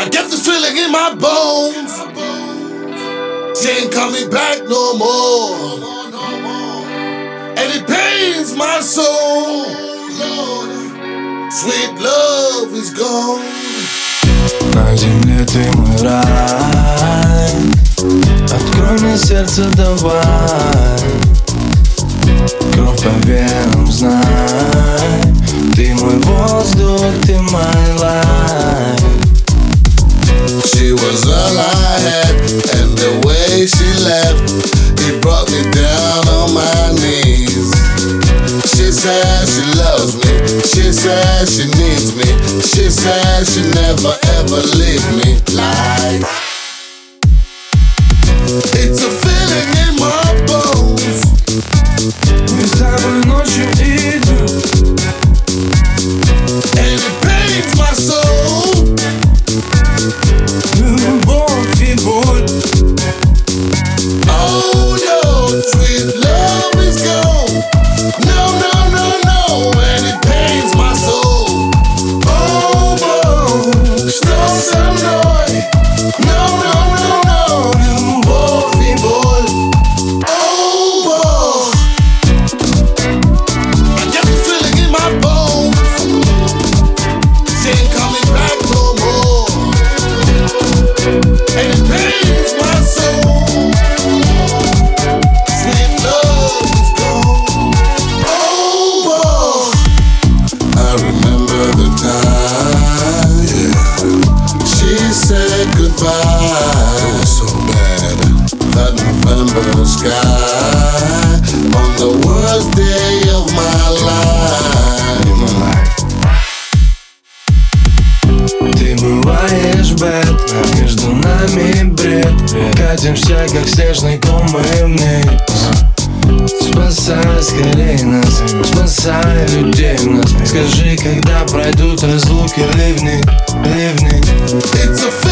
I get the feeling in my bones. She ain't coming back no more. And it pains my soul. Sweet love is gone. На земле ты мой рай Открой мне сердце, давай Кровь по венам, знай Ты мой воздух, ты мой Left, it brought me down on my knees. She said she loves me, she said she needs me, she said she never ever leave me. Like She said goodbye. So bad. That November sky on the worst day of my life. Ты бываешь бед, а между нами бред Катимся, как снежный ком мы вниз Спасай скорей нас, спасай людей нас. Скажи, когда пройдут разлуки ливни, ливни. It's a